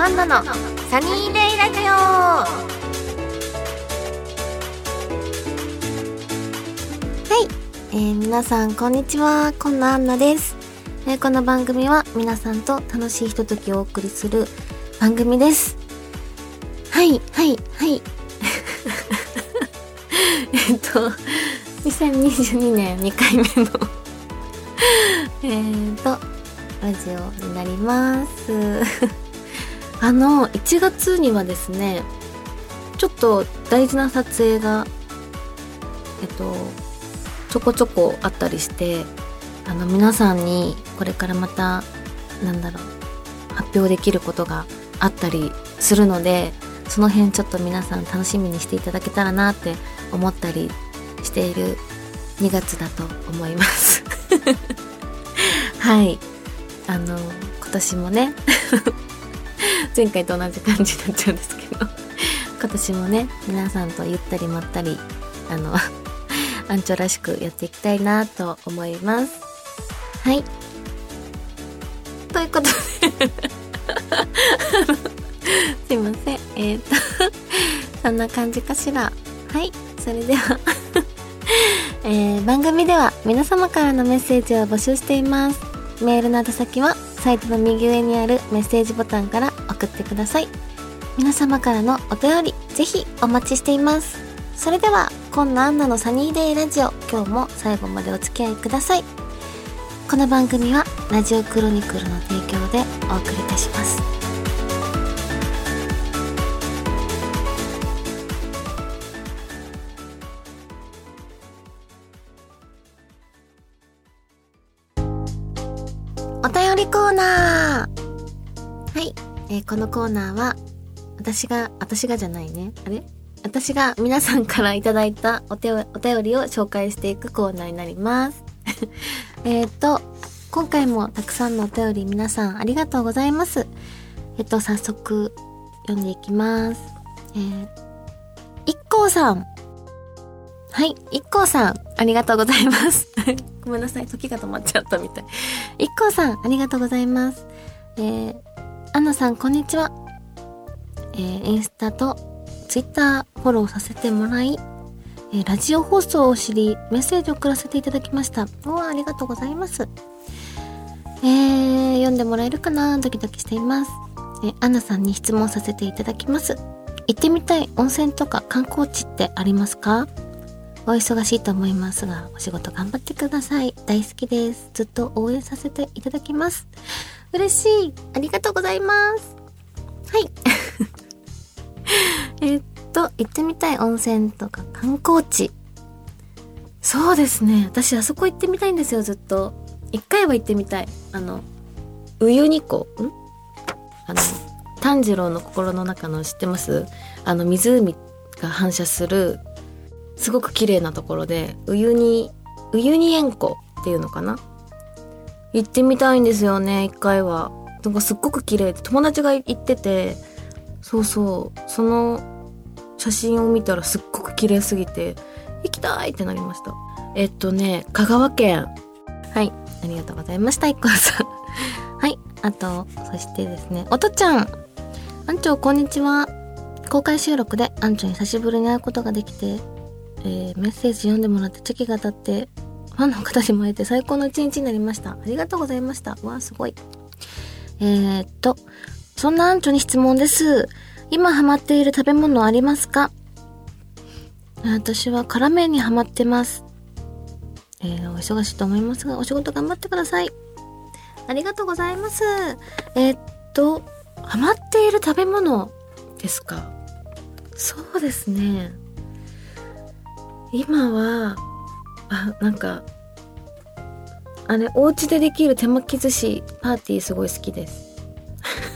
アンナのサニーデイラジオ。はい、えー、皆さんこんにちは。こんなアンナです、えーこの番組は皆さんと楽しいひとときをお送りする番組です。はいはいはい。えっと2022年2回目のえーとラジオになります。あの1月にはですねちょっと大事な撮影がえっとちょこちょこあったりしてあの皆さんにこれからまたなんだろう発表できることがあったりするのでその辺ちょっと皆さん楽しみにしていただけたらなって思ったりしている2月だと思います。はい。あの今年もね前回と同じ感じになっちゃうんですけど。今年もね皆さんとゆったりまったりあの アンチョらしくやっていきたいなと思います。はい。ということで。すいません。えっ、とそんな感じかしら。はい。それでは。えー番組では皆様からのメッセージを募集しています。メールの宛先はサイトの右上にあるメッセージボタンから送ってください。皆様からのお便りぜひお待ちしています。それでは今野アンナのサニーデイラジオ今日も最後までお付き合いください。この番組はラジオクロニクルの提供でお送りいたします。りコーナー。はい、えーこのコーナーは私が私がじゃないね。あれ？私が皆さんからいただいたお手お便りを紹介していくコーナーになります。えっと今回もたくさんのお便り皆さんありがとうございます。えっと早速読んでいきます。えー、一光さん。はい、一光さん、ありがとうございます。ごめんなさい、時が止まっちゃったみたい。一光さん、ありがとうございます。えー、アンナさん、こんにちは。えー、インスタとツイッターフォローさせてもらい、えーラジオ放送を知り、メッセージを送らせていただきました。おー、ありがとうございます。えー、読んでもらえるかな？ドキドキしています。え、アンナさんに質問させていただきます。行ってみたい温泉とか観光地ってありますか？お忙しいと思いますが、お仕事頑張ってください。大好きです。ずっと応援させていただきます。嬉しい。ありがとうございます。はい。えっと、行ってみたい温泉とか観光地。そうですね。私、あそこ行ってみたいんですよ、ずっと。一回は行ってみたい。あの、ウユニ湖ん？あの、炭治郎の心の中の知ってます？あの、湖が反射するすごく綺麗なところで、ウユニ、ウユニ塩湖っていうのかな？行ってみたいんですよね、一回は。なんかすっごく綺麗で、友達が行ってて、そうそう、その写真を見たらすっごく綺麗すぎて、行きたいってなりました。えっとね、香川県。はい、ありがとうございました、一個さん。はい、あと、そしてですね、おとちゃん。あんちょう、こんにちは。公開収録でアンチョに久しぶりに会うことができて、えーメッセージ読んでもらってチェキが当たってファンの方にも会えて最高の一日になりました。ありがとうございました。わあすごい。えー、っとそんなアンチョに質問です。今ハマっている食べ物ありますか？私は辛麺にハマってます。えー、お忙しいと思いますがお仕事頑張ってください。ありがとうございます。えー、っとハマっている食べ物ですか？そうですね。今はあなんかあれお家でできる手巻き寿司パーティーすごい好きです。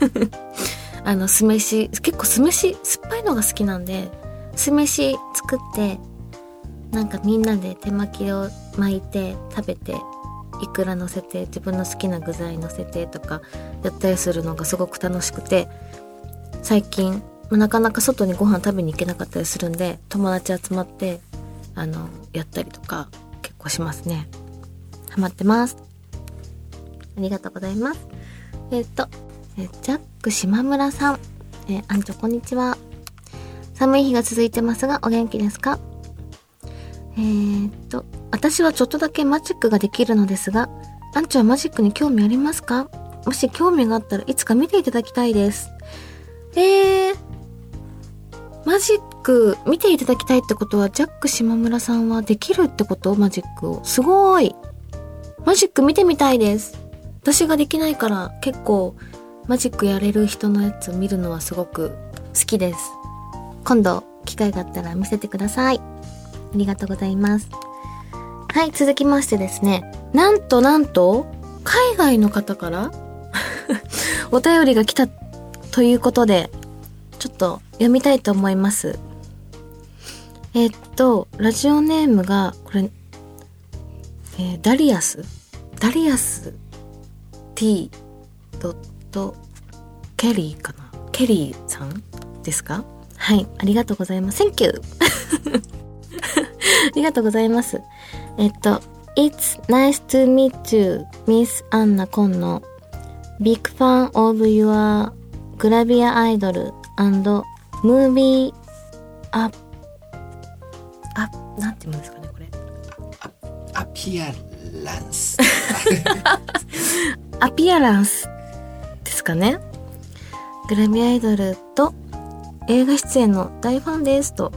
あの酢飯結構酢飯酸っぱいのが好きなんで酢飯作ってなんかみんなで手巻きを巻いて食べていくら乗せて自分の好きな具材乗せてとかやったりするのがすごく楽しくて最近なかなか外にご飯食べに行けなかったりするんで友達集まってあのやったりとか結構しますねハマってますありがとうございますえっ、とえじゃク島村さん。えー、あんちょこんにちは。寒い日が続いてますが、お元気ですか？えー、っと、私はちょっとだけマジックができるのですが、アンチはマジックに興味ありますか？もし興味があったらいつか見ていただきたいです。えー、マジック見ていただきたいってことは、ジャック島村さんはできるってこと？マジックを。すごい。マジック見てみたいです。私ができないから結構マジックやれる人のやつ見るのはすごく好きです。今度機会があったら見せてください。ありがとうございます。はい、続きましてですね。なんとなんと、海外の方から お便りが来たということで、ちょっと読みたいと思います。えっと、ラジオネームが、これ、えー、ダリアス？ダリアス t ケリーかな？ケリーさんですか？はい、ありがとうございます。Thank you! ありがとうございます。えっと、It's nice to meet you, Miss Anna コンの Big fan of your グラビアアイドル and movie up あ、なんて言うんですかね、これ。アピアランス。アピアランスですかね。グラビアアイドルと映画出演の大ファンですと。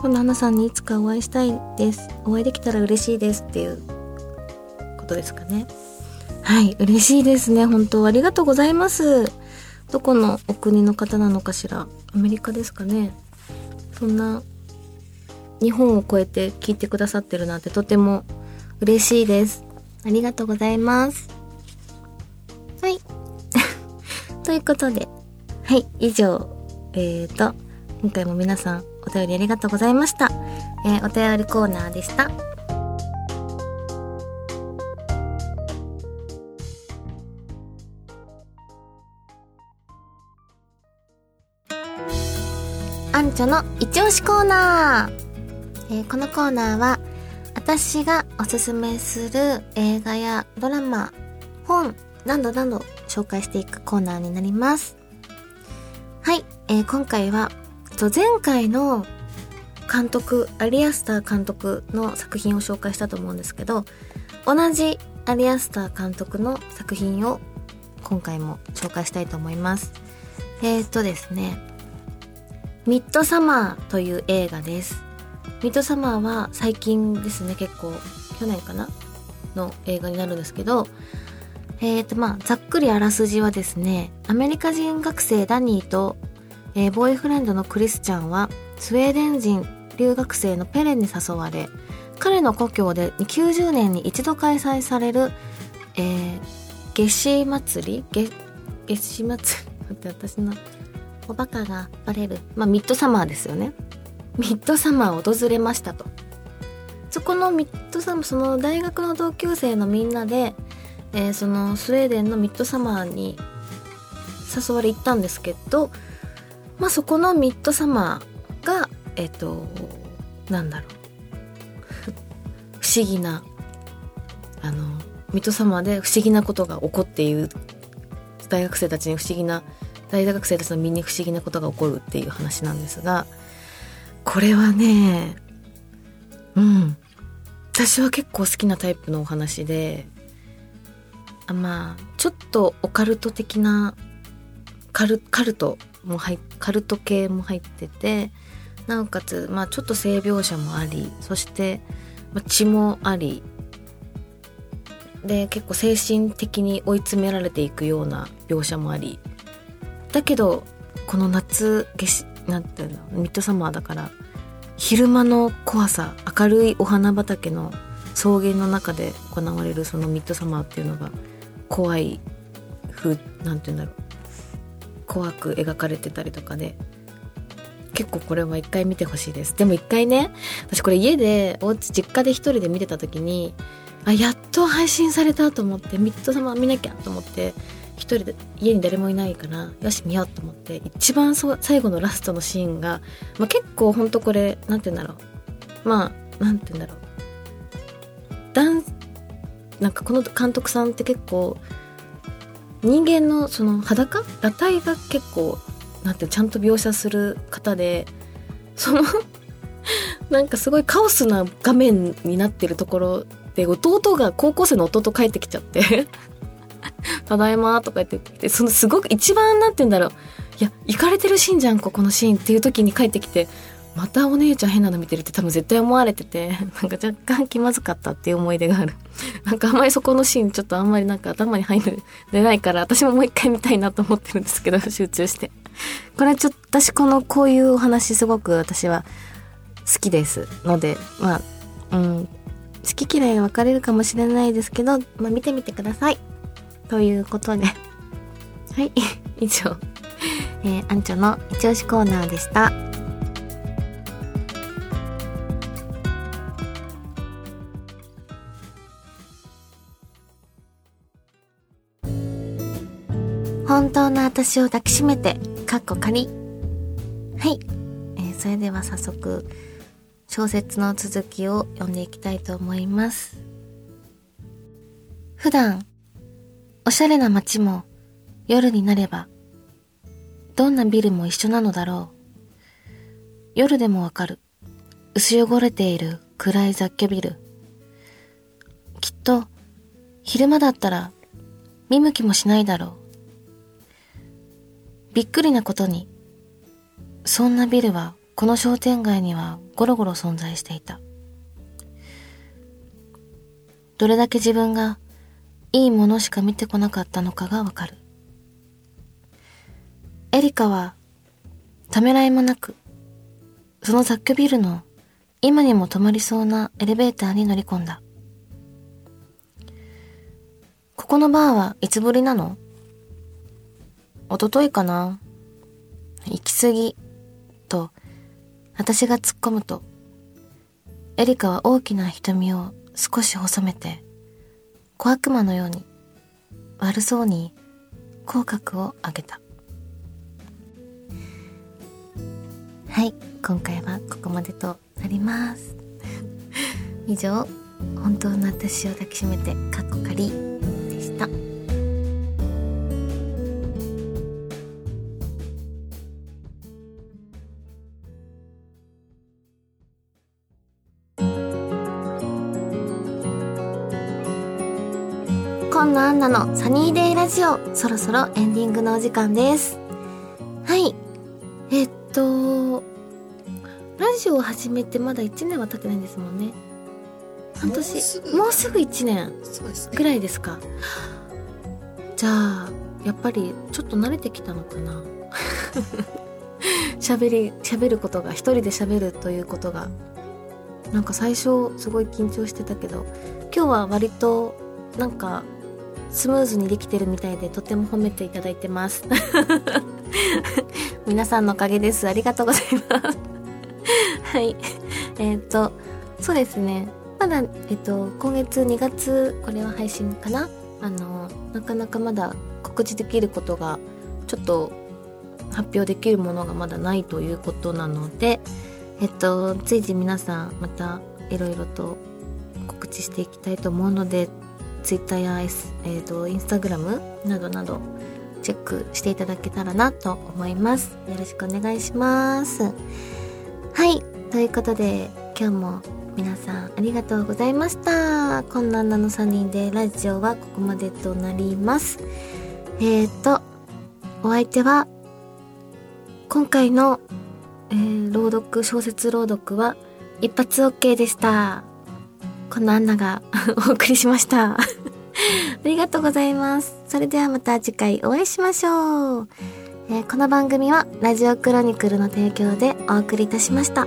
今度花さんにいつかお会いしたいです。お会いできたら嬉しいですっていうことですかね。はい、嬉しいですね。本当ありがとうございます。どこのお国の方なのかしら。アメリカですかね。そんな日本を超えて聞いてくださってるなんてとても嬉しいです。ありがとうございます。はい。ということで、はい、以上、えーと、今回も皆さんお便りありがとうございました。えー、お便りコーナーでした。アンチョの一押しコーナー、えー、このコーナーは私がおすすめする映画やドラマ、本などなど紹介していくコーナーになります。はい、えー、今回は前回の監督、アリアスター監督の作品を紹介したと思うんですけど、同じアリアスター監督の作品を今回も紹介したいと思います。えー、っとですね、ミッドサマーという映画です。ミッドサマーは最近ですね、結構、去年かなの映画になるんですけど、えっ、ー、と、まあ、ざっくりあらすじはですね、アメリカ人学生ダニーと、えー、ボーイフレンドのクリスチャンは、スウェーデン人留学生のペレンに誘われ、彼の故郷で90年に一度開催される、えー、夏至祭り夏至祭り？って私のおバカがバレる。まあ、ミッドサマーですよね。ミッドサマー訪れましたと。そこのミッドサマー、その大学の同級生のみんなで、えー、そのスウェーデンのミッドサマーに誘われ行ったんですけど、まあそこのミッドサマーが、えっ、ー、と、なんだろう。不思議な、あの、ミッドサマーで不思議なことが起こっている大学生たちに不思議な大学生たちの身に不思議なことが起こるっていう話なんですがこれはねうん。私は結構好きなタイプのお話であまあちょっとオカルト的なカルカルトも入カルト系も入っててなおかつ、まあ、ちょっと性描写もありそして、まあ、血もありで結構精神的に追い詰められていくような描写もあり。だけどこの夏なんていうのミッドサマーだから昼間の怖さ明るいお花畑の草原の中で行われるそのミッドサマーっていうのが怖い風なんて言うんだろう怖く描かれてたりとかで結構これは一回見てほしいです。でも一回ね私これ家でお家実家で一人で見てた時にあやっと配信されたと思ってミッドサマー見なきゃと思って一人で家に誰もいないからよし見ようと思って一番そ最後のラストのシーンが、まあ、結構ほんとこれ何て言うんだろう。まあ何て言うんだろう。ダンなんかこの監督さんって結構人間のその裸？裸体が結構なんてちゃんと描写する方でその なんかすごいカオスな画面になってるところで弟が高校生の弟帰ってきちゃって。ただいまとか言ってきてそのすごく一番なんて言うんだろう。いや行かれてるシーンじゃんここのシーンっていう時に帰ってきて。またお姉ちゃん変なの見てるって多分絶対思われてて。なんか若干気まずかったっていう思い出がある。なんかあんまりそこのシーンちょっとあんまりなんか頭に入れないから私ももう一回見たいなと思ってるんですけど 集中して。これちょっと私このこういうお話すごく私は好きですのでまあうん好き嫌い分かれるかもしれないですけど、まあ、見てみてください。ということではい 以上、えー、アンチョの一押しコーナーでした本当の私を抱きしめて、かっこ仮。はい。えー、それでは早速、小説の続きを読んでいきたいと思います。普段、おしゃれな街も夜になれば、どんなビルも一緒なのだろう。夜でもわかる。薄汚れている暗い雑居ビル。きっと、昼間だったら見向きもしないだろう。びっくりなことに、そんなビルはこの商店街にはゴロゴロ存在していた。どれだけ自分がいいものしか見てこなかったのかがわかる。エリカはためらいもなく、その雑居ビルの今にも止まりそうなエレベーターに乗り込んだ。ここのバーはいつぶりなの？おとといかな？行き過ぎ、と、私が突っ込むと、エリカは大きな瞳を少し細めて、小悪魔のように、悪そうに、口角を上げた。はい、今回はここまでとなります。以上、本当の私を抱きしめて、かっこかりでした。ンナのサニーデイラジオ、そろそろエンディングのお時間です。はい。えっと、ラジオを始めてまだ1年は経ってないんですもんね。半年、もうすぐ1年ぐらいですか。じゃあ、やっぱりちょっと慣れてきたのかな。喋り、喋ることが、一人で喋るということが、なんか最初すごい緊張してたけど、今日は割となんかスムーズにできてるみたいでとても褒めていただいてます。皆さんのおかげです。ありがとうございます。はい。えっ、ー、とそうですね。まだえっ、と今月2月これは配信かな？あのなかなかまだ告知できることがちょっと発表できるものがまだないということなのでえっと随時皆さんまたいろいろと告知していきたいと思うので Twitter や、S えーと、Instagram などなどチェックしていただけたらなと思います。よろしくお願いします。はい。ということで、今日も皆さんありがとうございました。こんななの3人でラジオはここまでとなります。えっ、ー、と、お相手は、今回の、えー、朗読、小説朗読は一発 OK でした。このアンナが お送りしました。ありがとうございます。それではまた次回お会いしましょう。えー、この番組はラジオクロニクルの提供でお送りいたしました。